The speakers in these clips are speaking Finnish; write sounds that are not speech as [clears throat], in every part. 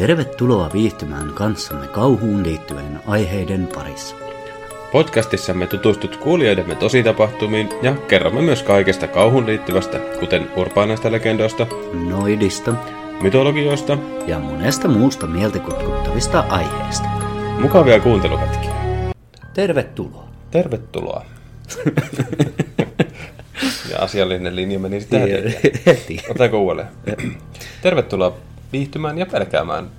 Tervetuloa viihtymään kanssamme kauhuun liittyvien aiheiden parissa. Podcastissamme tutustut kuulijoidemme tositapahtumiin ja kerromme myös kaikesta kauhun liittyvästä, kuten urbaaneista legendoista, Noidista mytologioista, ja monesta muusta mieltä kutkuttavista aiheista. mukavia kuunteluhetkiä. Tervetuloa. Tervetuloa. [laughs] ja asiallinen linja meni sitten heti. Heti. Otetaanko uudelleen? [clears throat] Tervetuloa viihtymään ja pelkäämään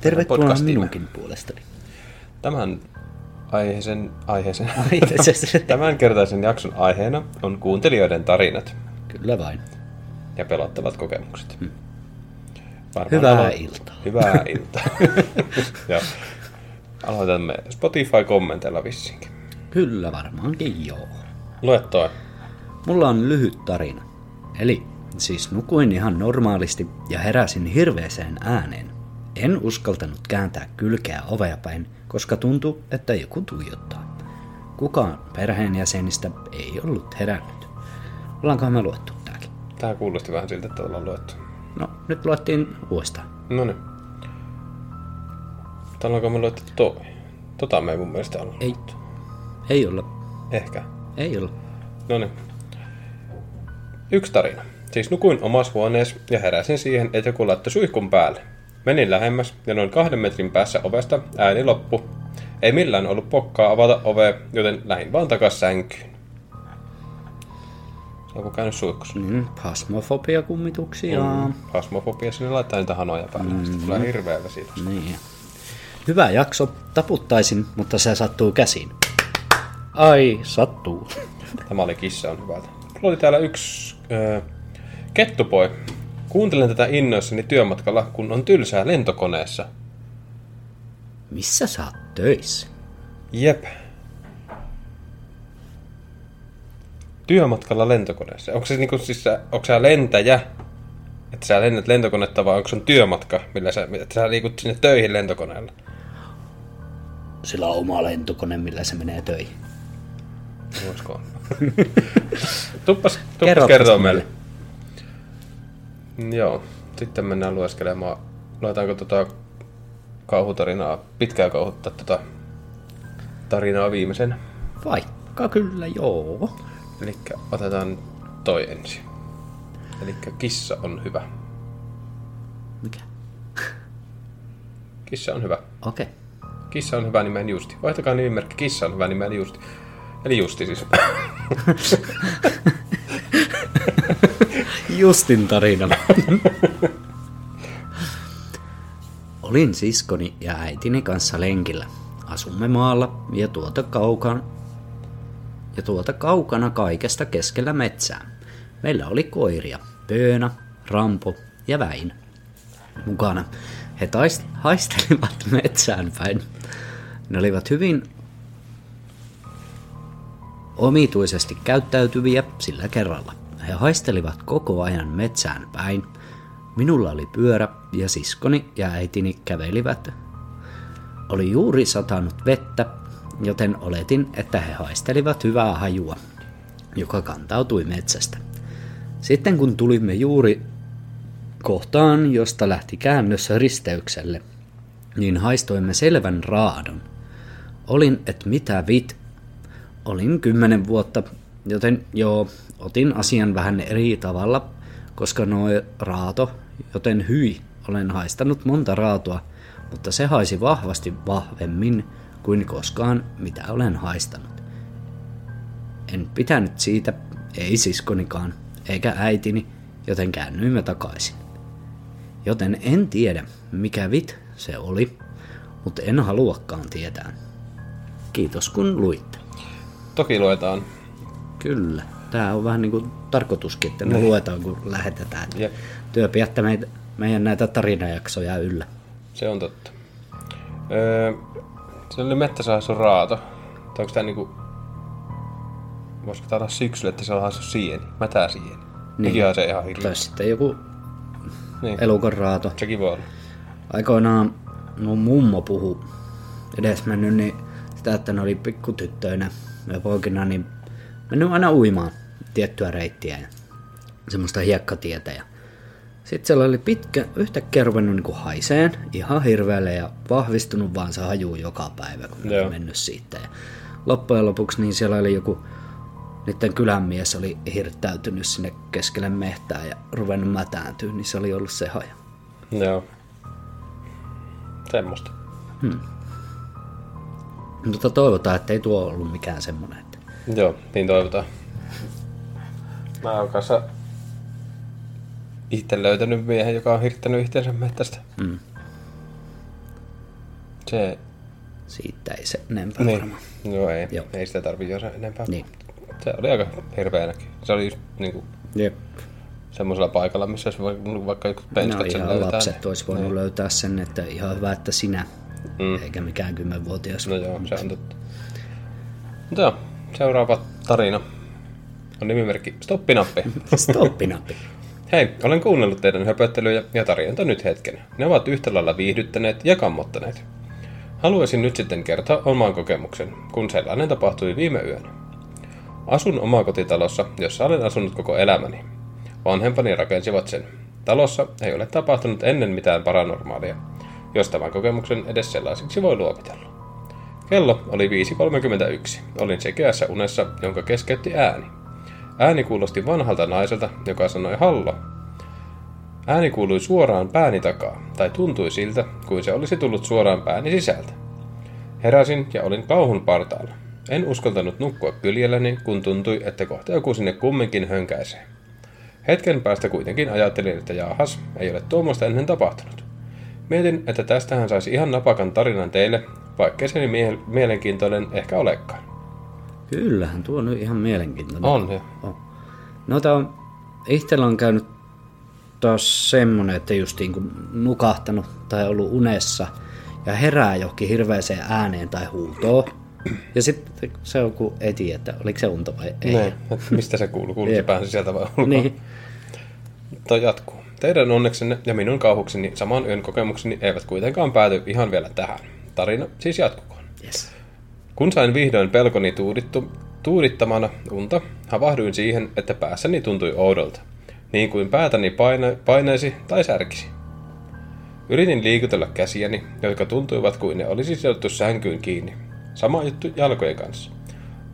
Tervetuloa minunkin puolestani. Tämän aiheisen, aiheisen, [laughs] [laughs] tämän kertaisen jakson aiheena on kuuntelijoiden tarinat Kyllä vain. ja pelottavat kokemukset. Varmaan Hyvää alo- iltaa. Hyvää [laughs] iltaa. ja aloitamme Spotify-kommenteilla vissinkin. Kyllä varmaankin joo. Lue toi. Mulla on lyhyt tarina. Eli siis nukuin ihan normaalisti ja heräsin hirveeseen ääneen. En uskaltanut kääntää kylkeä ovea päin, koska tuntui, että joku tuijottaa. Kukaan perheenjäsenistä ei ollut herännyt. Ollaankohan me luettu tääkin? Tää kuulosti vähän siltä, että ollaan luettu. No, nyt luettiin uudestaan. No niin. Täällä onko me luettu toi? Tota me ei mun mielestä olla. Ei. Ei olla. Ehkä. Ei olla. No niin. Yksi tarina. Siis nukuin omassa huoneessa ja heräsin siihen, että joku laittoi suihkun päälle. Menin lähemmäs ja noin kahden metrin päässä ovesta ääni loppu. Ei millään ollut pokkaa avata ovea, joten lähdin vaan takas sänkyyn. Onko käynyt suihkussa? Mm, pasmofobia-kummituksia. Mm. Pasmofobia sinne laittaa niitä hanoja päälle. Mm. Sitten tulee hirveä vesi. Niin. Hyvä jakso. Taputtaisin, mutta se sattuu käsiin. Ai, sattuu. Tämä oli kissa on hyvältä. Mulla oli täällä yksi öö, kettupoi. Kuuntelen tätä innoissani työmatkalla, kun on tylsää lentokoneessa. Missä sä oot töissä? Jep. Työmatkalla lentokoneessa. Onko se niinku siis sä, onko sä lentäjä? Että sä lennät lentokonetta vai onko se työmatka, millä sä, että sä liikut sinne töihin lentokoneella? Sillä on oma lentokone, millä se menee töihin. Voisiko [laughs] tuppas, tuppas kertoa meille. meille. Joo. Sitten mennään lueskelemaan. Luetaanko tota kauhutarinaa, pitkää kauhutta tota tarinaa viimeisenä. Vaikka kyllä joo. Eli otetaan toi ensin. Eli kissa on hyvä. Mikä? Kissa on hyvä. Okei. Okay. Kissa on hyvä nimen Justi. Vaihtakaa nimimerkki. Kissa on hyvä nimen Justi. Eli Justi siis. [laughs] Justin tarina. [laughs] Olin siskoni ja äitini kanssa lenkillä. Asumme maalla ja tuota kaukana, ja tuota kaukana kaikesta keskellä metsää. Meillä oli koiria, Pöönä, Rampo ja Väin. Mukana he taist, haistelivat [laughs] metsään päin. Ne olivat hyvin omituisesti käyttäytyviä sillä kerralla. He haistelivat koko ajan metsään päin. Minulla oli pyörä ja siskoni ja äitini kävelivät. Oli juuri satanut vettä, joten oletin, että he haistelivat hyvää hajua, joka kantautui metsästä. Sitten kun tulimme juuri kohtaan, josta lähti käännös risteykselle, niin haistoimme selvän raadon. Olin, et mitä vit. Olin kymmenen vuotta, joten joo, otin asian vähän eri tavalla, koska noi raato, joten hyi, olen haistanut monta raatoa, mutta se haisi vahvasti vahvemmin kuin koskaan mitä olen haistanut. En pitänyt siitä, ei siskonikaan, eikä äitini, joten käännyimme takaisin. Joten en tiedä, mikä vit se oli, mutta en haluakaan tietää. Kiitos kun luitte. Toki luetaan. Kyllä. Tämä on vähän niin kuin tarkoituskin, että ne luetaan kun lähetetään. Jep. Työ pidätte meitä, meidän näitä tarinajaksoja yllä. Se on totta. Öö, se oli mettäsahasu raato. Tai onko tää niinku... Voisiko tää olla syksyllä, että se on haisu sieni? Mätää sieni. Niin. Niin. Mikä on se ihan hirveä. Tai sitten joku Niin. elukonraato. Sekin voi olla. Aikoinaan mun mummo puhu edesmennyt niin sitä, että ne oli pikkutyttöinä ja poikina niin mennyt aina uimaan tiettyä reittiä ja semmoista hiekkatietä. Ja Sitten siellä oli pitkä, yhtäkkiä ruvennut niin haiseen ihan hirveälle ja vahvistunut vaan se haju joka päivä, kun Joo. mennyt siitä. Ja loppujen lopuksi niin siellä oli joku, niiden kylän mies oli hirttäytynyt sinne keskelle mehtää ja ruvennut mätääntyä, niin se oli ollut se haja. Joo. Semmosta. Mutta toivotaan, että ei tuo ollut mikään semmoinen. Että... Joo, niin toivotaan. Mä oon kanssa itse löytänyt miehen, joka on hirttänyt itsensä mettästä. Mm. Se, Siitä ei se enempää niin. varmaan. Joo, ei. Joo. Ei sitä tarvitse osaa enempää. Niin. Se oli aika hirveänäkin. Se oli just niinku Jep. semmoisella paikalla, missä olisi va- vaikka joku No penskat sen ihan löytää. lapset olisi voinut löytää sen, että ihan hyvä, että sinä, Mm. eikä mikään kymmenvuotias. No joo, se on totta. Mutta joo, seuraava tarina on nimimerkki Stoppinappi. [laughs] Stoppinappi. Hei, olen kuunnellut teidän höpöttelyjä ja tarjonta nyt hetken. Ne ovat yhtä lailla viihdyttäneet ja kammottaneet. Haluaisin nyt sitten kertoa oman kokemuksen, kun sellainen tapahtui viime yönä. Asun omakotitalossa, jossa olen asunut koko elämäni. Vanhempani rakensivat sen. Talossa ei ole tapahtunut ennen mitään paranormaalia, jos tämän kokemuksen edes sellaiseksi voi luokitella. Kello oli 5.31. Olin sekeässä unessa, jonka keskeytti ääni. Ääni kuulosti vanhalta naiselta, joka sanoi hallo. Ääni kuului suoraan pääni takaa, tai tuntui siltä, kuin se olisi tullut suoraan pääni sisältä. Heräsin ja olin kauhun partaalla. En uskaltanut nukkua kyljelläni, kun tuntui, että kohta joku sinne kumminkin hönkäisee. Hetken päästä kuitenkin ajattelin, että jaahas, ei ole tuommoista ennen tapahtunut. Mietin, että tästähän saisi ihan napakan tarinan teille, vaikkei se niin mie- mielenkiintoinen ehkä olekaan. Kyllähän tuo on nyt ihan mielenkiintoinen. On, jo. on. No tää on, itsellä on käynyt taas semmonen, että justiin kun nukahtanut tai ollut unessa ja herää johonkin hirveäseen ääneen tai huutoon. Ja sitten se on kun ei tiedä, että oliko se unta vai ei. Niin, että mistä se kuuluu? Kuuluu se Jep. pään sisältä vai ulkoa? Niin. Toi jatkuu. Teidän onneksenne ja minun kauhukseni saman yön kokemukseni eivät kuitenkaan pääty ihan vielä tähän. Tarina siis jatkukoon. Yes. Kun sain vihdoin pelkoni tuudittu, tuudittamana unta, havahduin siihen, että päässäni tuntui oudolta. Niin kuin päätäni paine, paineisi tai särkisi. Yritin liikutella käsiäni, jotka tuntuivat kuin ne olisi sidottu sänkyyn kiinni. Sama juttu jalkojen kanssa.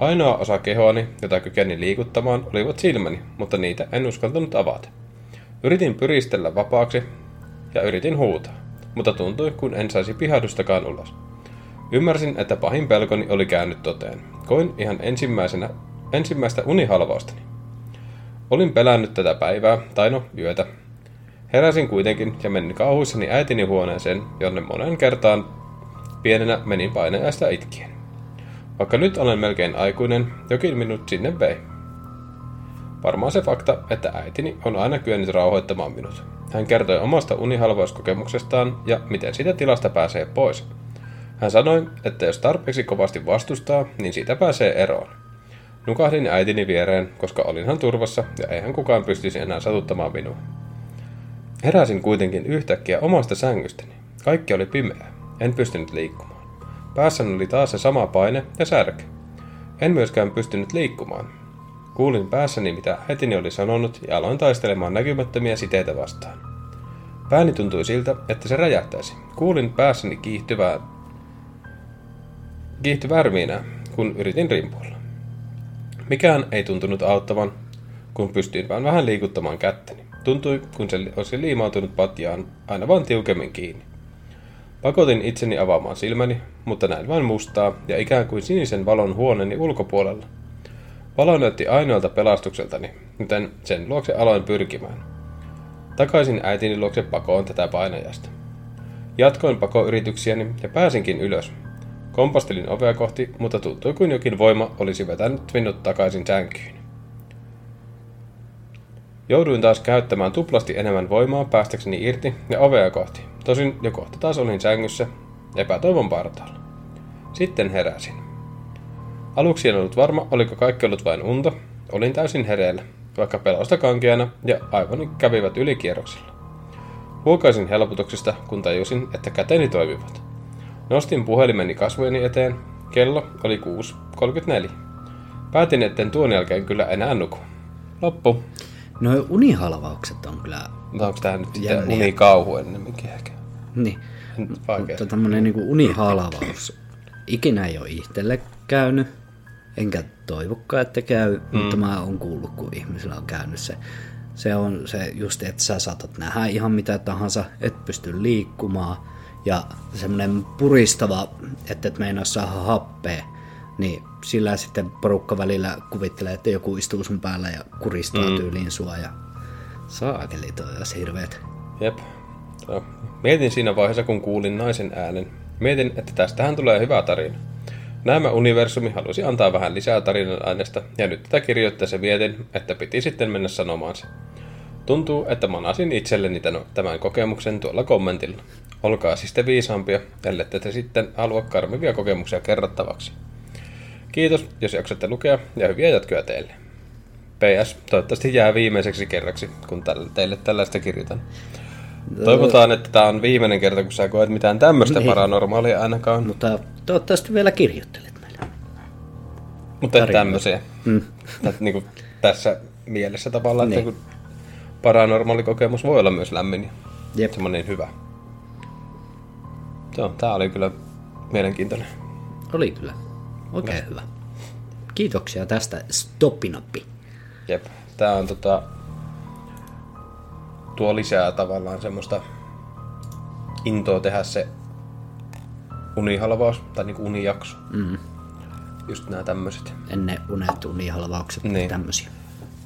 Ainoa osa kehoani, jota kykenin liikuttamaan, olivat silmäni, mutta niitä en uskaltanut avata. Yritin pyristellä vapaaksi ja yritin huutaa, mutta tuntui, kun en saisi pihahdustakaan ulos. Ymmärsin, että pahin pelkoni oli käynyt toteen. Koin ihan ensimmäisenä, ensimmäistä unihalvaustani. Olin pelännyt tätä päivää, tai no, yötä. Heräsin kuitenkin ja menin kauhuissani äitini huoneeseen, jonne monen kertaan pienenä menin paineesta itkien. Vaikka nyt olen melkein aikuinen, jokin minut sinne vei. Varmaan se fakta, että äitini on aina kyennyt rauhoittamaan minut. Hän kertoi omasta unihalvauskokemuksestaan ja miten siitä tilasta pääsee pois. Hän sanoi, että jos tarpeeksi kovasti vastustaa, niin siitä pääsee eroon. Nukahdin äitini viereen, koska olinhan turvassa ja eihän kukaan pystyisi enää satuttamaan minua. Heräsin kuitenkin yhtäkkiä omasta sängystäni. Kaikki oli pimeää. En pystynyt liikkumaan. Päässäni oli taas se sama paine ja särke. En myöskään pystynyt liikkumaan. Kuulin päässäni, mitä äitini oli sanonut ja aloin taistelemaan näkymättömiä siteitä vastaan. Pääni tuntui siltä, että se räjähtäisi. Kuulin päässäni kiihtyvää, kiihtyvää ryminää, kun yritin rimpuilla. Mikään ei tuntunut auttavan, kun pystyin vain vähän liikuttamaan kättäni. Tuntui, kun se olisi liimautunut patjaan aina vain tiukemmin kiinni. Pakotin itseni avaamaan silmäni, mutta näin vain mustaa ja ikään kuin sinisen valon huoneeni ulkopuolella. Valo näytti ainoalta pelastukseltani, joten sen luokse aloin pyrkimään. Takaisin äitini luokse pakoon tätä painajasta. Jatkoin pakoyrityksiäni ja pääsinkin ylös. Kompastelin ovea kohti, mutta tuntui kuin jokin voima olisi vetänyt minut takaisin sänkyyn. Jouduin taas käyttämään tuplasti enemmän voimaa päästäkseni irti ja ovea kohti. Tosin jo kohta taas olin sängyssä, epätoivon partaalla. Sitten heräsin. Aluksi en ollut varma, oliko kaikki ollut vain unta. Olin täysin hereillä, vaikka pelosta kankeana ja aivoni kävivät ylikierroksilla. Huokaisin helpotuksesta, kun tajusin, että käteni toimivat. Nostin puhelimeni kasvojeni eteen. Kello oli 6.34. Päätin, etten tuon jälkeen kyllä enää nuku. Loppu. No unihalvaukset on kyllä Mutta onko tämä nyt sitten Jänniä. unikauhu ennemminkin ehkä? Niin. Mutta tämmönen niinku unihalavaus. Ikinä ei ole itselle käynyt, enkä toivokkaan, että käy, mm. mutta mä oon kuullut, kun ihmisillä on käynyt se. Se on se just, että sä saatat nähdä ihan mitä tahansa, et pysty liikkumaan. Ja semmoinen puristava, että et meinaa saada happea, niin sillä sitten porukka välillä kuvittelee, että joku istuu sun päällä ja kuristaa mm. tyyliin sua. Ja saakeli toi olisi hirveet. Jep. No, mietin siinä vaiheessa, kun kuulin naisen äänen. Mietin, että tästähän tulee hyvä tarina. Nämä universumi halusi antaa vähän lisää tarinan aineesta, ja nyt tätä kirjoittaessa mietin, että piti sitten mennä sanomaan se. Tuntuu, että manasin itselleni tämän kokemuksen tuolla kommentilla. Olkaa siis te viisaampia, ellette te sitten halua karmivia kokemuksia kerrottavaksi. Kiitos, jos jaksatte lukea, ja hyviä jatkoja teille. PS, toivottavasti jää viimeiseksi kerraksi, kun teille tällaista kirjoitan. Toivotaan, että tämä on viimeinen kerta, kun sä koet mitään tämmöistä Niin. paranormaalia ainakaan. Mutta toivottavasti vielä kirjoittelet meille. Mutta tämmöisiä. Mm. Tät, niin kuin tässä mielessä tavallaan, että Niin. kun paranormaali kokemus voi olla myös lämmin ja Jep. semmoinen hyvä. Joo, tää oli kyllä mielenkiintoinen. Oli kyllä. Oikein hyvä. Kiitoksia tästä stoppinoppi. Jep. Tää on tota... Tuo lisää tavallaan semmoista intoa tehdä se unihalvaus tai niinku unijakso. Mm. Just nämä tämmöiset. Ennen unet, unihalvaukset ja Niin. tämmöisiä.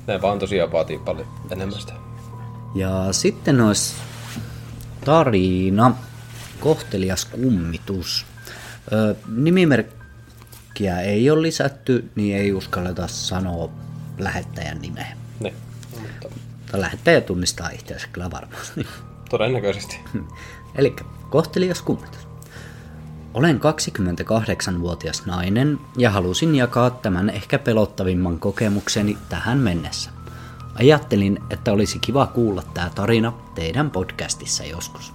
Ne vaan tosiaan vaatii paljon enemmän sitä. Ja sitten olisi tarina, kohtelias kummitus. Ö, nimimerkkiä ei ole lisätty, niin ei uskalleta sanoa lähettäjän nimeä. Niin. Mutta lähettäjä tunnistaa itseänsä kyllä varmasti. todennäköisesti. [laughs] Eli kohtelias kummitus. Olen 28-vuotias nainen ja halusin jakaa tämän ehkä pelottavimman kokemukseni tähän mennessä. Ajattelin, että olisi kiva kuulla tämä tarina teidän podcastissa joskus.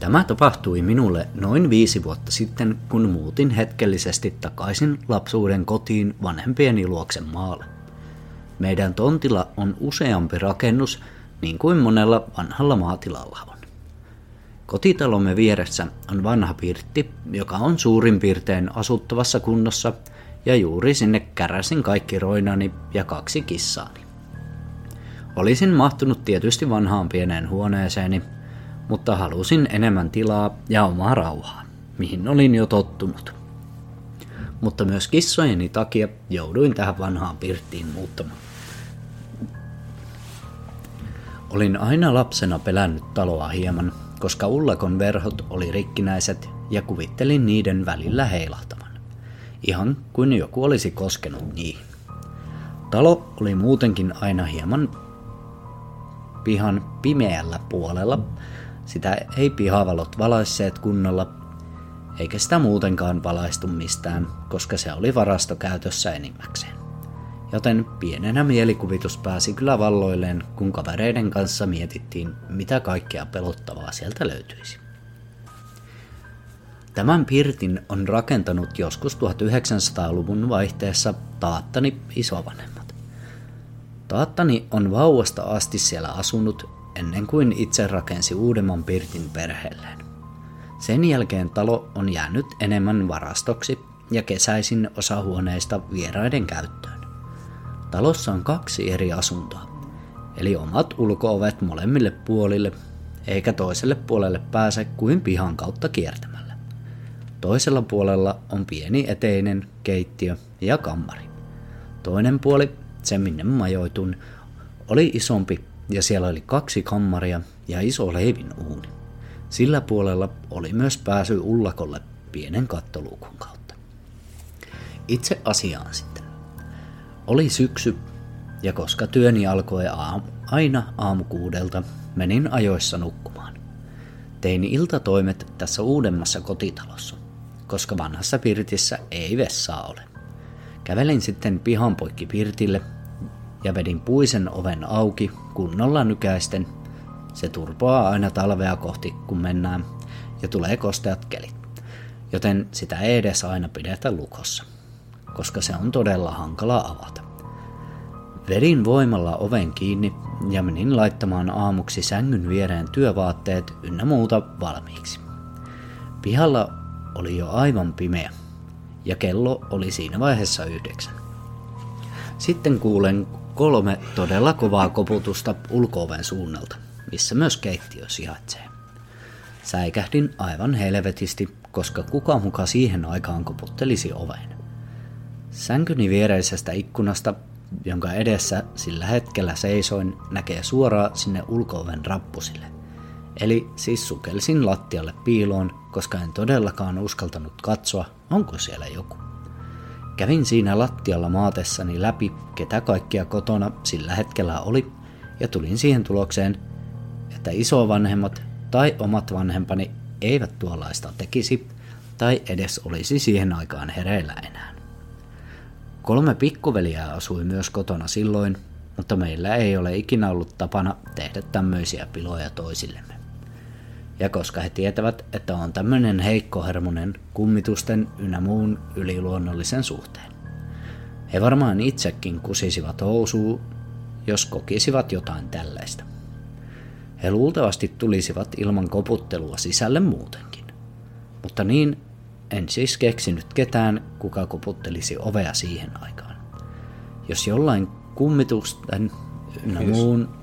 Tämä tapahtui minulle noin viisi vuotta sitten, kun muutin hetkellisesti takaisin lapsuuden kotiin vanhempieni luoksen maalle. Meidän tontilla on useampi rakennus, niin kuin monella vanhalla maatilalla on. Kotitalomme vieressä on vanha pirtti, joka on suurin piirtein asuttavassa kunnossa, ja juuri sinne käräsin kaikki roinani ja kaksi kissaani. Olisin mahtunut tietysti vanhaan pieneen huoneeseeni, mutta halusin enemmän tilaa ja omaa rauhaa, mihin olin jo tottunut. Mutta myös kissojeni takia jouduin tähän vanhaan pirttiin muuttamaan. Olin aina lapsena pelännyt taloa hieman, koska ullakon verhot oli rikkinäiset ja kuvittelin niiden välillä heilahtavan. Ihan kuin joku olisi koskenut niihin. Talo oli muutenkin aina hieman pihan pimeällä puolella. Sitä ei pihavalot valaisseet kunnolla, eikä sitä muutenkaan valaistu mistään, koska se oli varastokäytössä enimmäkseen. Joten pienenä mielikuvitus pääsi kyllä valloilleen, kun kavereiden kanssa mietittiin, mitä kaikkea pelottavaa sieltä löytyisi. Tämän pirtin on rakentanut joskus 1900-luvun vaihteessa taattani isovanhemmat. Taattani on vauvasta asti siellä asunut ennen kuin itse rakensi uudemman pirtin perheelleen. Sen jälkeen talo on jäänyt enemmän varastoksi ja kesäisin osa huoneista vieraiden käyttöön. Talossa on kaksi eri asuntoa, eli omat ulkoovet molemmille puolille, eikä toiselle puolelle pääse kuin pihan kautta kiertämällä. Toisella puolella on pieni eteinen keittiö ja kammari. Toinen puoli, se minne majoitun, oli isompi ja siellä oli kaksi kammaria ja iso leivin uuni. Sillä puolella oli myös pääsy ullakolle pienen kattoluukun kautta. Itse asiaan sitten. Oli syksy, ja koska työni alkoi aam- aina aamukuudelta, menin ajoissa nukkumaan. Tein iltatoimet tässä uudemmassa kotitalossa, koska vanhassa pirtissä ei vessaa ole. Kävelin sitten pihan poikki pirtille ja vedin puisen oven auki kunnolla nykäisten. Se turpoaa aina talvea kohti, kun mennään, ja tulee kosteat kelit. Joten sitä ei edes aina pidetä lukossa, koska se on todella hankala avata. Vedin voimalla oven kiinni ja menin laittamaan aamuksi sängyn viereen työvaatteet ynnä muuta valmiiksi. Pihalla oli jo aivan pimeä ja kello oli siinä vaiheessa yhdeksän. Sitten kuulen kolme todella kovaa koputusta ulkooven suunnalta, missä myös keittiö sijaitsee. Säikähdin aivan helvetisti, koska kuka muka siihen aikaan koputtelisi oveen. Sänkyni viereisestä ikkunasta, jonka edessä sillä hetkellä seisoin, näkee suoraan sinne ulkooven rappusille. Eli siis sukelsin lattialle piiloon, koska en todellakaan uskaltanut katsoa, onko siellä joku. Kävin siinä lattialla maatessani läpi, ketä kaikkia kotona sillä hetkellä oli, ja tulin siihen tulokseen, että isovanhemmat tai omat vanhempani eivät tuollaista tekisi, tai edes olisi siihen aikaan hereillä enää. Kolme pikkuveliä asui myös kotona silloin, mutta meillä ei ole ikinä ollut tapana tehdä tämmöisiä piloja toisillemme. Ja koska he tietävät, että on tämmöinen heikkohermonen kummitusten ynnä muun yliluonnollisen suhteen. He varmaan itsekin kusisivat housuu, jos kokisivat jotain tällaista. He luultavasti tulisivat ilman koputtelua sisälle muutenkin. Mutta niin en siis keksinyt ketään, kuka koputtelisi ovea siihen aikaan. Jos jollain kummitusten ynnä muun...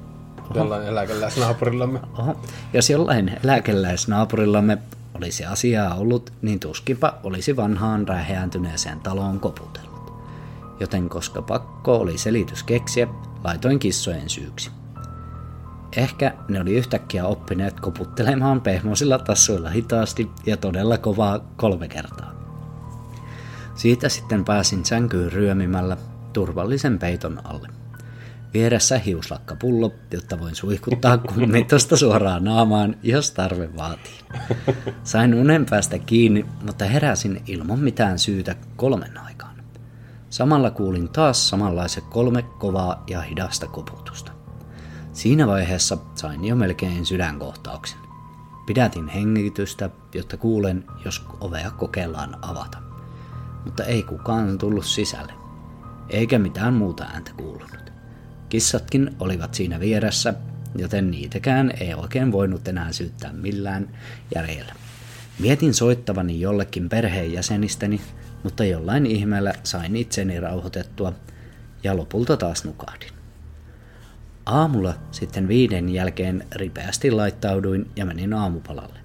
Jollain eläkeläisnaapurillamme. Oho, jos jollain eläkeläisnaapurillamme olisi asiaa ollut, niin tuskinpa olisi vanhaan räheäntyneeseen taloon koputellut. Joten koska pakko oli selitys keksiä, laitoin kissojen syyksi. Ehkä ne oli yhtäkkiä oppineet koputtelemaan pehmoisilla tassuilla hitaasti ja todella kovaa kolme kertaa. Siitä sitten pääsin sänkyyn ryömimällä turvallisen peiton alle. Vieressä hiuslakkapullo, jotta voin suihkuttaa kummitusta suoraan naamaan, jos tarve vaatii. Sain unen päästä kiinni, mutta heräsin ilman mitään syytä kolmen aikaan. Samalla kuulin taas samanlaiset kolme kovaa ja hidasta koputusta. Siinä vaiheessa sain jo melkein sydänkohtauksen. Pidätin hengitystä, jotta kuulen, jos ovea kokeillaan avata. Mutta ei kukaan tullut sisälle. Eikä mitään muuta ääntä kuulunut. Kissatkin olivat siinä vieressä, joten niitäkään ei oikein voinut enää syyttää millään järjellä. Mietin soittavani jollekin perheenjäsenistäni, mutta jollain ihmeellä sain itseni rauhoitettua ja lopulta taas nukahdin. Aamulla sitten viiden jälkeen ripeästi laittauduin ja menin aamupalalle,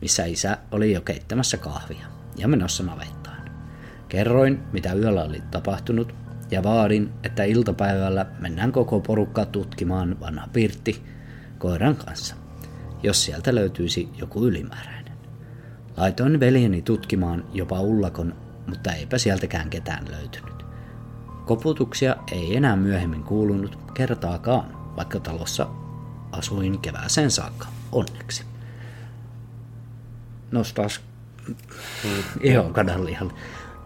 missä isä oli jo keittämässä kahvia ja menossa navettaan. Kerroin, mitä yöllä oli tapahtunut ja vaadin, että iltapäivällä mennään koko porukka tutkimaan vanha Pirtti koiran kanssa, jos sieltä löytyisi joku ylimääräinen. Laitoin veljeni tutkimaan jopa ullakon, mutta eipä sieltäkään ketään löytynyt. Koputuksia ei enää myöhemmin kuulunut kertaakaan vaikka talossa asuin kevääseen saakka, onneksi. Nostaas mm. ihon kadallihalle.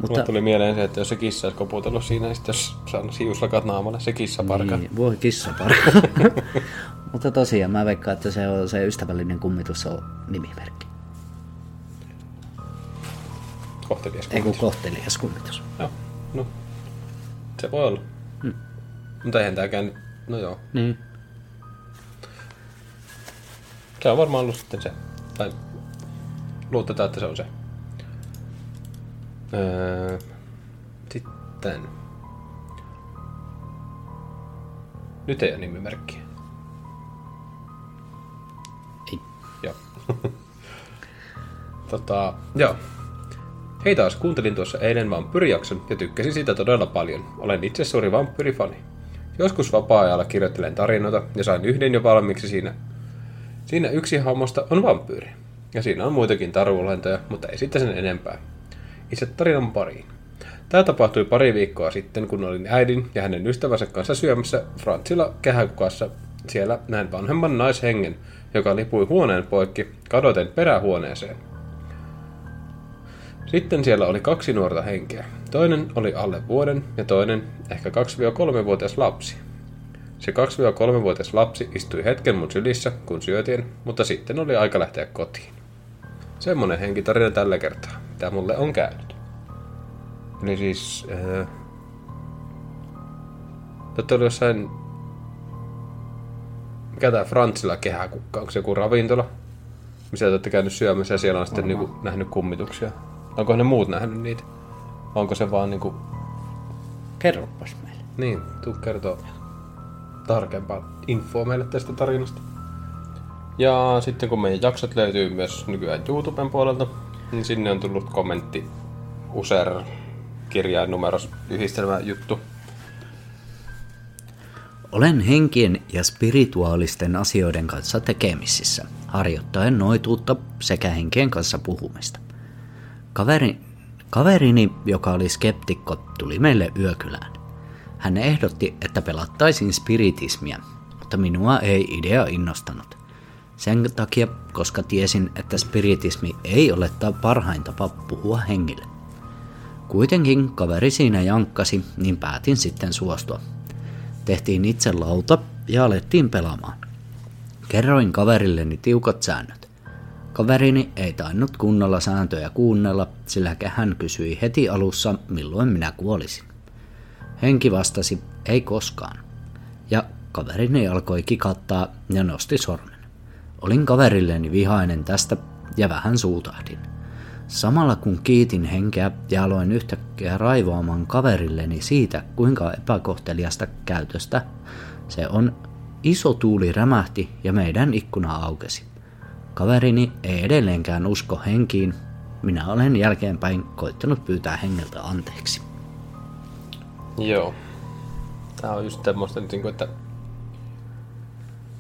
Mutta Mulle tuli mieleen se, että jos se kissa olisi koputellut siinä, niin jos saanut hiuslakat naamalle, se kissaparka. Niin, voi kissaparka. [laughs] Mutta tosiaan mä veikkaan, että se on se ystävällinen kummitus on nimimerkki. Kohtelias kummitus. Ei kun kohtelias kummitus. Joo, no. Se voi olla. Hmm. Mutta eihän tääkään No joo. Niin. Se on varmaan ollut sitten se. Tai luotetaan, että se on se. Öö, sitten. Nyt ei ole nimimerkkiä. Ei. Joo. [laughs] tota, joo. Hei taas, kuuntelin tuossa eilen vampyrijakson ja tykkäsin siitä todella paljon. Olen itse suuri vampyrifani. Joskus vapaa-ajalla kirjoittelen tarinoita ja sain yhden jo valmiiksi siinä. Siinä yksi hahmosta on vampyyri. Ja siinä on muitakin taruolentoja, mutta ei sitten sen enempää. Itse tarinan pariin. Tämä tapahtui pari viikkoa sitten, kun olin äidin ja hänen ystävänsä kanssa syömässä Frantsilla kehäkukassa. Siellä näin vanhemman naishengen, joka lipui huoneen poikki kadoten perähuoneeseen. Sitten siellä oli kaksi nuorta henkeä. Toinen oli alle vuoden ja toinen ehkä 2-3-vuotias lapsi. Se 2-3-vuotias lapsi istui hetken mun sylissä, kun syötiin, mutta sitten oli aika lähteä kotiin. Semmonen henkitarina tällä kertaa, mitä mulle on käynyt. Eli siis... Äh, Olette oli jossain... Mikä tää Frantsilla kehäkukka? Onko se joku ravintola? Missä te olette käynyt syömässä ja siellä on sitten niinku nähnyt kummituksia. Onko ne muut nähnyt niitä? Onko se vaan niinku... Kerropas meille. Niin, tuu kertoo tarkempaa infoa meille tästä tarinasta. Ja sitten kun meidän jaksot löytyy myös nykyään YouTuben puolelta, niin sinne on tullut kommentti user kirjainnumeros yhdistelmä juttu. Olen henkien ja spirituaalisten asioiden kanssa tekemisissä, harjoittaen noituutta sekä henkien kanssa puhumista. Kaveri, kaverini, joka oli skeptikko, tuli meille yökylään. Hän ehdotti, että pelattaisiin spiritismia, mutta minua ei idea innostanut. Sen takia, koska tiesin, että spiritismi ei ole parhain tapa puhua hengille. Kuitenkin kaveri siinä jankkasi, niin päätin sitten suostua. Tehtiin itse lauta ja alettiin pelaamaan. Kerroin kaverilleni tiukat säännöt. Kaverini ei tainnut kunnolla sääntöjä kuunnella, sillä hän kysyi heti alussa, milloin minä kuolisin. Henki vastasi, ei koskaan. Ja kaverini alkoi kikattaa ja nosti sormen. Olin kaverilleni vihainen tästä ja vähän suutahdin. Samalla kun kiitin henkeä ja aloin yhtäkkiä raivoamaan kaverilleni siitä, kuinka epäkohteliasta käytöstä se on, iso tuuli rämähti ja meidän ikkuna aukesi. Kaverini ei edelleenkään usko henkiin. Minä olen jälkeenpäin koittanut pyytää hengeltä anteeksi. Joo. Tää on just tämmöistä, niin että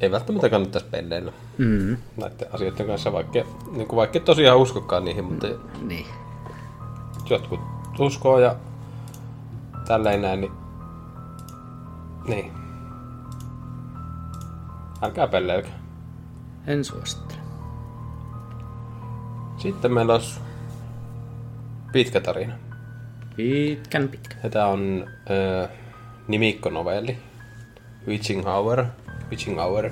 ei välttämättä kannattaisi pelleillä Mm. näiden asioiden kanssa, vaikka, niin kuin vaikka tosiaan uskokaan niihin, mutta Niin. jotkut uskoo ja tälleen näin, niin, niin. Älkää pelleilkö. En suosittele. Sitten meillä olisi pitkä tarina. Pitkän pitkä. Ja tää on äh, nimikkonovelli. Witching Hour. Witching Hour.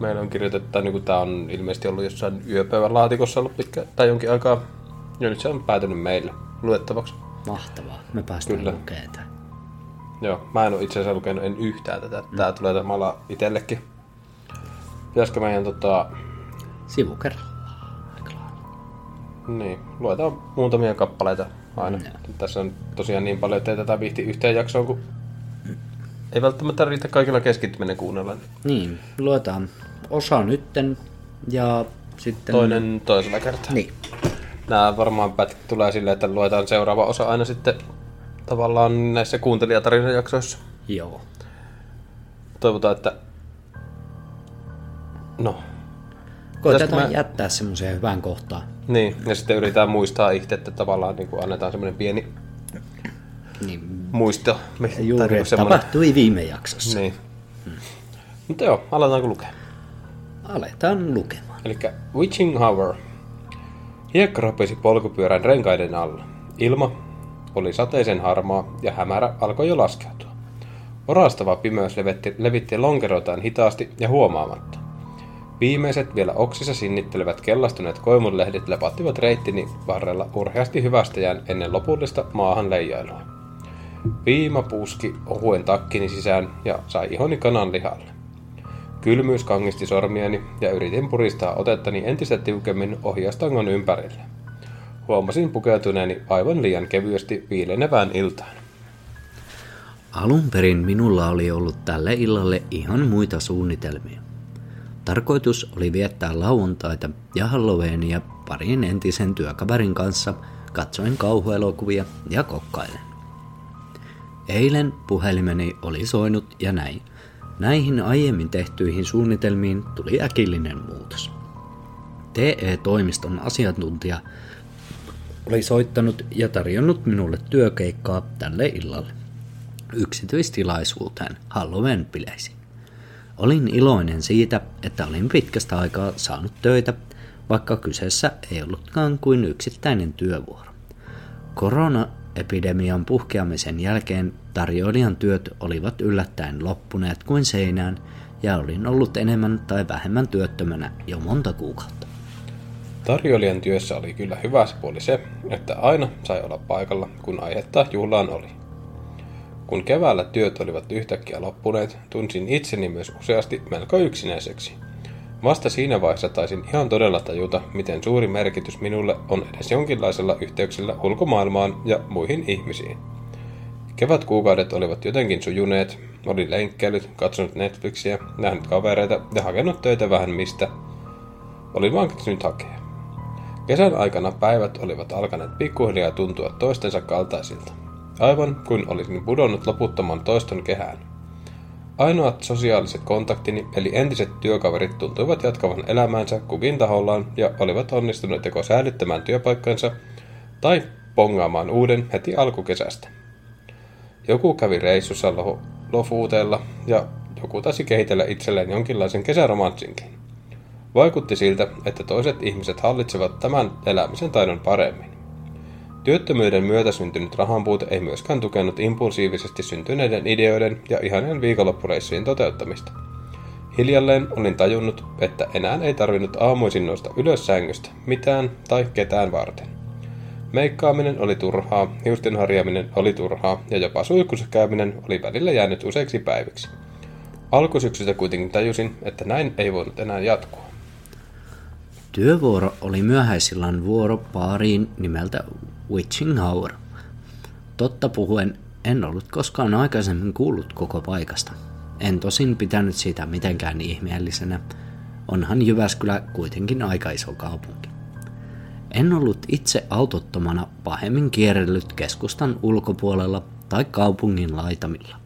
Meillä on kirjoitettu, niin kuin tää on ilmeisesti ollut jossain yöpäivän laatikossa ollut pitkä, tai jonkin aikaa. Ja nyt se on päätynyt meille luettavaksi. Mahtavaa. Me päästään Kyllä. lukemaan. Joo, mä en ole itse asiassa lukenut en yhtään tätä. Tää tulee samalla itsellekin. Pitäisikö meidän tota... Sivu. Niin, luetaan muutamia kappaleita aina. Joo. Tässä on tosiaan niin paljon, että ei tätä viihti yhteen jaksoon, kun ei välttämättä riitä kaikilla keskittyminen kuunnella. Niin, luetaan osa nytten ja sitten... Toinen toisella kertaa. Niin. Nämä varmaan pätkät tulee silleen, että luetaan seuraava osa aina sitten tavallaan näissä kuuntelijatarinajaksoissa. Joo. Toivotaan, että... No, Koitetaan mä- jättää semmoiseen hyvään kohtaan. niin. Ja sitten yritetään muistaa itse, että tavallaan niin kuin annetaan semmoinen pieni Niin, muisto. juuri niinku että tapahtui viime jaksossa. Niin. Mutta joo, aletaanko lukea? Aletaan lukemaan. Eli Witching Hour. Hiekka rapisi polkupyörän renkaiden alla. Ilma oli sateisen harmaa ja hämärä alkoi jo laskeutua. Orastava pimeys levitti, levitti lonkeroitaan hitaasti ja huomaamatta. Viimeiset vielä oksissa sinnittelevät kellastuneet koivunlehdet lepattivat reittini varrella urheasti hyvästäjään ennen lopullista maahan leijailua. Viima puski ohuen takkini sisään ja sai ihoni kanan lihalle. Kylmyys kangisti sormiani ja yritin puristaa otettani entistä tiukemmin ohjastangon ympärille. Huomasin pukeutuneeni aivan liian kevyesti viilenevään iltaan. Alun perin minulla oli ollut tälle illalle ihan muita suunnitelmia. Tarkoitus oli viettää lauantaita ja Halloweenia parin entisen työkaverin kanssa katsoen kauhuelokuvia ja kokkailen. Eilen puhelimeni oli soinut ja näin. Näihin aiemmin tehtyihin suunnitelmiin tuli äkillinen muutos. TE-toimiston asiantuntija oli soittanut ja tarjonnut minulle työkeikkaa tälle illalle yksityistilaisuuteen Halloween-bileisiin. Olin iloinen siitä, että olin pitkästä aikaa saanut töitä, vaikka kyseessä ei ollutkaan kuin yksittäinen työvuoro. Koronaepidemian puhkeamisen jälkeen tarjoilijan työt olivat yllättäen loppuneet kuin seinään ja olin ollut enemmän tai vähemmän työttömänä jo monta kuukautta. Tarjoilijan työssä oli kyllä hyvä se puoli se, että aina sai olla paikalla, kun aihetta juhlaan oli. Kun keväällä työt olivat yhtäkkiä loppuneet, tunsin itseni myös useasti melko yksinäiseksi. Vasta siinä vaiheessa taisin ihan todella tajuta, miten suuri merkitys minulle on edes jonkinlaisella yhteyksellä ulkomaailmaan ja muihin ihmisiin. Kevätkuukaudet olivat jotenkin sujuneet, olin lenkkeillyt, katsonut Netflixiä, nähnyt kavereita ja hakenut töitä vähän mistä. Olin vaan keksinyt hakea. Kesän aikana päivät olivat alkaneet pikkuhiljaa tuntua toistensa kaltaisilta. Aivan kuin olisin pudonnut loputtoman toiston kehään. Ainoat sosiaaliset kontaktini, eli entiset työkaverit, tuntuivat jatkavan elämäänsä kukin tahollaan ja olivat onnistuneet joko säilyttämään työpaikkansa tai pongaamaan uuden heti alkukesästä. Joku kävi reissussa lofuuteella ja joku taisi kehitellä itselleen jonkinlaisen kesäromanssinkin. Vaikutti siltä, että toiset ihmiset hallitsevat tämän elämisen taidon paremmin. Työttömyyden myötä syntynyt rahanpuute ei myöskään tukenut impulsiivisesti syntyneiden ideoiden ja ihanien viikonloppureissujen toteuttamista. Hiljalleen olin tajunnut, että enää ei tarvinnut aamuisin nousta ylös sängystä mitään tai ketään varten. Meikkaaminen oli turhaa, hiusten harjaaminen oli turhaa ja jopa suihkussa käyminen oli välillä jäänyt useiksi päiviksi. Alkusyksystä kuitenkin tajusin, että näin ei voinut enää jatkua. Työvuoro oli myöhäisillan vuoro paariin nimeltä Witching Hour. Totta puhuen, en ollut koskaan aikaisemmin kuullut koko paikasta. En tosin pitänyt siitä mitenkään ihmeellisenä. Onhan Jyväskylä kuitenkin aika iso kaupunki. En ollut itse autottomana pahemmin kierrellyt keskustan ulkopuolella tai kaupungin laitamilla.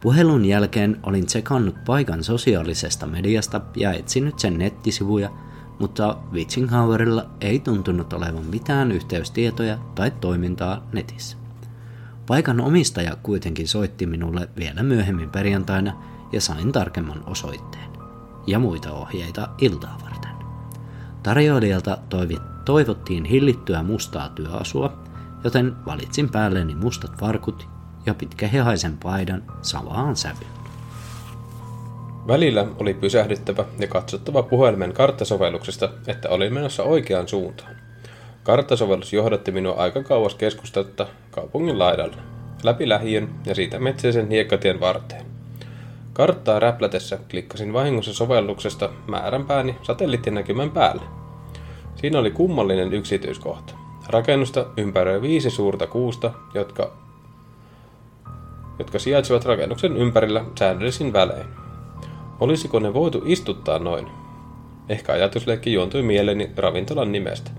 Puhelun jälkeen olin tsekannut paikan sosiaalisesta mediasta ja etsinyt sen nettisivuja – mutta Witchinghauerilla ei tuntunut olevan mitään yhteystietoja tai toimintaa netissä. Paikan omistaja kuitenkin soitti minulle vielä myöhemmin perjantaina ja sain tarkemman osoitteen ja muita ohjeita iltaa varten. Tarjoilijalta toivottiin hillittyä mustaa työasua, joten valitsin päälleni mustat farkut ja pitkähihaisen paidan savaan sävyyn. Välillä oli pysähdyttävä ja katsottava puhelimen karttasovelluksesta, että olin menossa oikeaan suuntaan. Karttasovellus johdatti minua aika kauas keskustetta kaupungin laidalle, läpi lähiön ja siitä metsäisen hiekkatien varteen. Karttaa räplätessä klikkasin vahingossa sovelluksesta määränpääni satelliittinäkymän päälle. Siinä oli kummallinen yksityiskohta. Rakennusta ympäröi viisi suurta kuusta, jotka, jotka sijaitsevat rakennuksen ympärillä säännöllisin välein. Olisiko ne voitu istuttaa noin? Ehkä ajatusleikki juontui mieleeni ravintolan nimestä.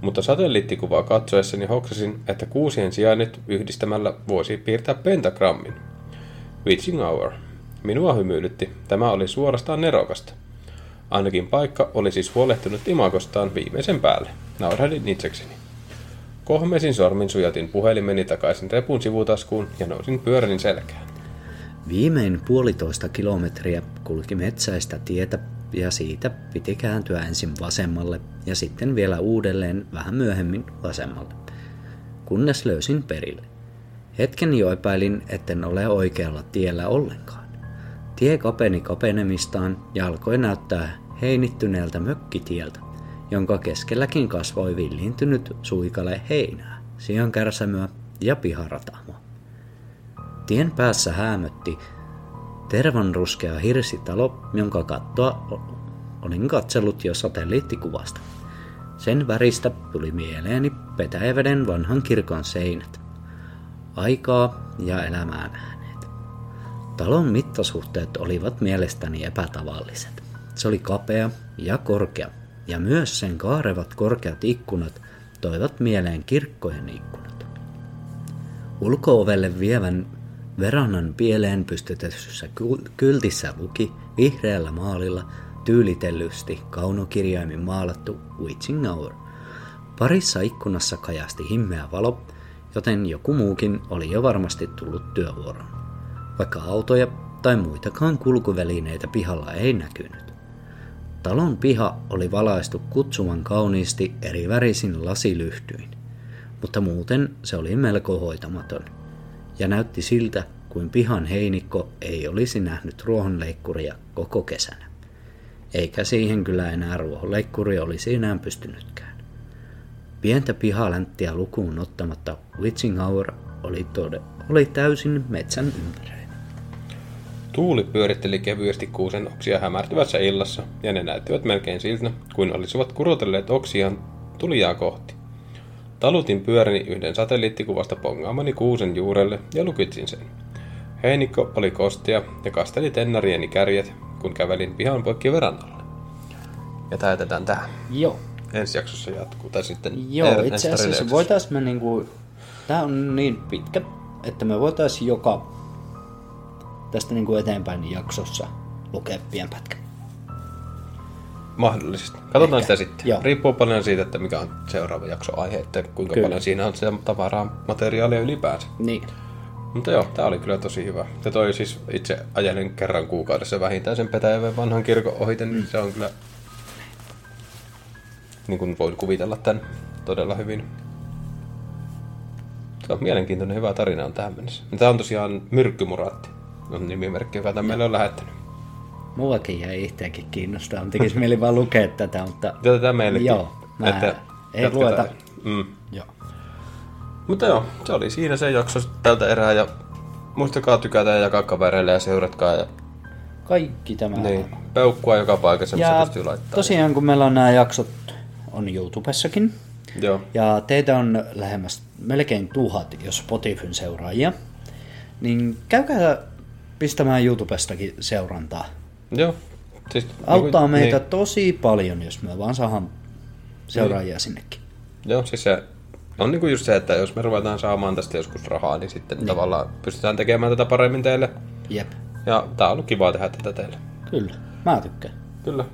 Mutta satelliittikuvaa katsoessani hoksasin, että kuusien sijainnit yhdistämällä voisi piirtää pentagrammin. Witching Hour. Minua hymyilytti. Tämä oli suorastaan nerokasta. Ainakin paikka oli siis huolehtunut imakostaan viimeisen päälle. Naurahdin itsekseni. Kohmesin sormin sujatin puhelimeni takaisin repun sivutaskuun ja nousin pyöränin selkään. Viimein puolitoista kilometriä kulki metsäistä tietä ja siitä piti kääntyä ensin vasemmalle ja sitten vielä uudelleen vähän myöhemmin vasemmalle, kunnes löysin perille. Hetken jo epäilin, etten ole oikealla tiellä ollenkaan. Tie kapeni kapenemistaan ja alkoi näyttää heinittyneeltä mökkitieltä, jonka keskelläkin kasvoi villiintynyt suikale heinää, siankärsämöä ja piharatamoa. Tien päässä häämötti tervanruskea hirsitalo, jonka kattoa olin katsellut jo satelliittikuvasta. Sen väristä tuli mieleeni Petäjäveden vanhan kirkon seinät. Aikaa ja elämää nähneet. Talon mittasuhteet olivat mielestäni epätavalliset. Se oli kapea ja korkea, ja myös sen kaarevat korkeat ikkunat toivat mieleen kirkkojen ikkunat. Ulkoovelle vievän Verannan pieleen pystytetyssä kyltissä luki vihreällä maalilla tyylitellysti kaunokirjaimin maalattu Witching Hour. Parissa ikkunassa kajasti himmeä valo, joten joku muukin oli jo varmasti tullut työvuoron. Vaikka autoja tai muitakaan kulkuvälineitä pihalla ei näkynyt. Talon piha oli valaistu kutsuvan kauniisti eri värisin lasilyhtyin, mutta muuten se oli melko hoitamaton – ja näytti siltä, kuin pihan heinikko ei olisi nähnyt ruohonleikkuria koko kesänä. Eikä siihen kyllä enää ruohonleikkuri olisi enää pystynytkään. Pientä pihalänttiä lukuun ottamatta Witching Hour oli, tode, oli täysin metsän ympäröimä. Tuuli pyöritteli kevyesti kuusen oksia hämärtyvässä illassa, ja ne näyttivät melkein siltä, kuin olisivat kurotelleet oksiaan tulijaa kohti. Talutin pyöräni yhden satelliittikuvasta pongaamani kuusen juurelle ja lukitsin sen. Heinikko oli kostea ja kasteli tennarieni kärjet, kun kävelin pihan poikki verandalle. Ja täytetään tähän. Joo. Ensi jaksossa jatkuu, tai sitten Joo, itse asiassa Releuksessa. voitais me niinku... Tää on niin pitkä, että me voitais joka tästä niinku eteenpäin jaksossa lukea pien pätkä. Mahdollisesti. Katsotaan Ehkä. sitä sitten. Joo. Riippuu paljon siitä, että mikä on seuraava jakso aihe, että kuinka Kyllä. paljon siinä on sitä tavaraa, materiaalia ylipäänsä. Niin. Mutta joo, tää oli kyllä tosi hyvä. Ja toi siis itse ajelen kerran kuukaudessa vähintään sen Petäjäveen vanhan kirkon ohiten, niin se on kyllä... Niin kuin voin kuvitella tämän todella hyvin. Se on mielenkiintoinen hyvä tarina on tähän mennessä. Tämä on tosiaan Myrkkymuraatti, on nimimerkki, joka tämän meille on lähettänyt. Mullakin jäi itseäkin kiinnostaa. Tekis mieli vaan lukea tätä, mutta... Jätetään meillekin. Joo, mä ei jatketaan. lueta. Mm. Joo. Mutta joo, se oli siinä se jakso tältä erää ja muistakaa tykätä ja jakaa kavereille ja seuratkaa ja Kaikki tämä. niin, peukkua joka paikassa, missä Ja pystyy laittamaan. tosiaan kun meillä on nämä jaksot on YouTubessakin, Joo, ja teitä on lähemmäs melkein tuhat, jos Spotifyn seuraajia, niin käykää pistämään YouTubestakin seurantaa. joo. Siis, Auttaa niinku- meitä Niin, tosi paljon, jos me vaan saadaan seuraajia sinnekin. joo, siis se on niinku just se, että jos me ruvetaan saamaan tästä joskus rahaa, niin sitten niin. tavallaan pystytään tekemään tätä paremmin teille. Jep, Ja tää on ollut kiva tehdä tätä teille. kyllä. Mä tykkään. Kyllä.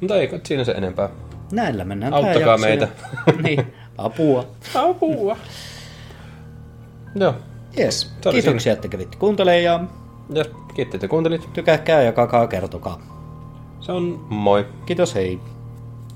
Mutta ei kai siinä se enempää. Näillä mennään Auttakaa meitä. [laughs] niin, apua. Apua. Joo. Yes. Kiitoksia, että kävitte kuuntelemaan Ja kiitti, että kuuntelit. tykätkää ja kakaa kertokaa. Se on moi. Kiitos, hei.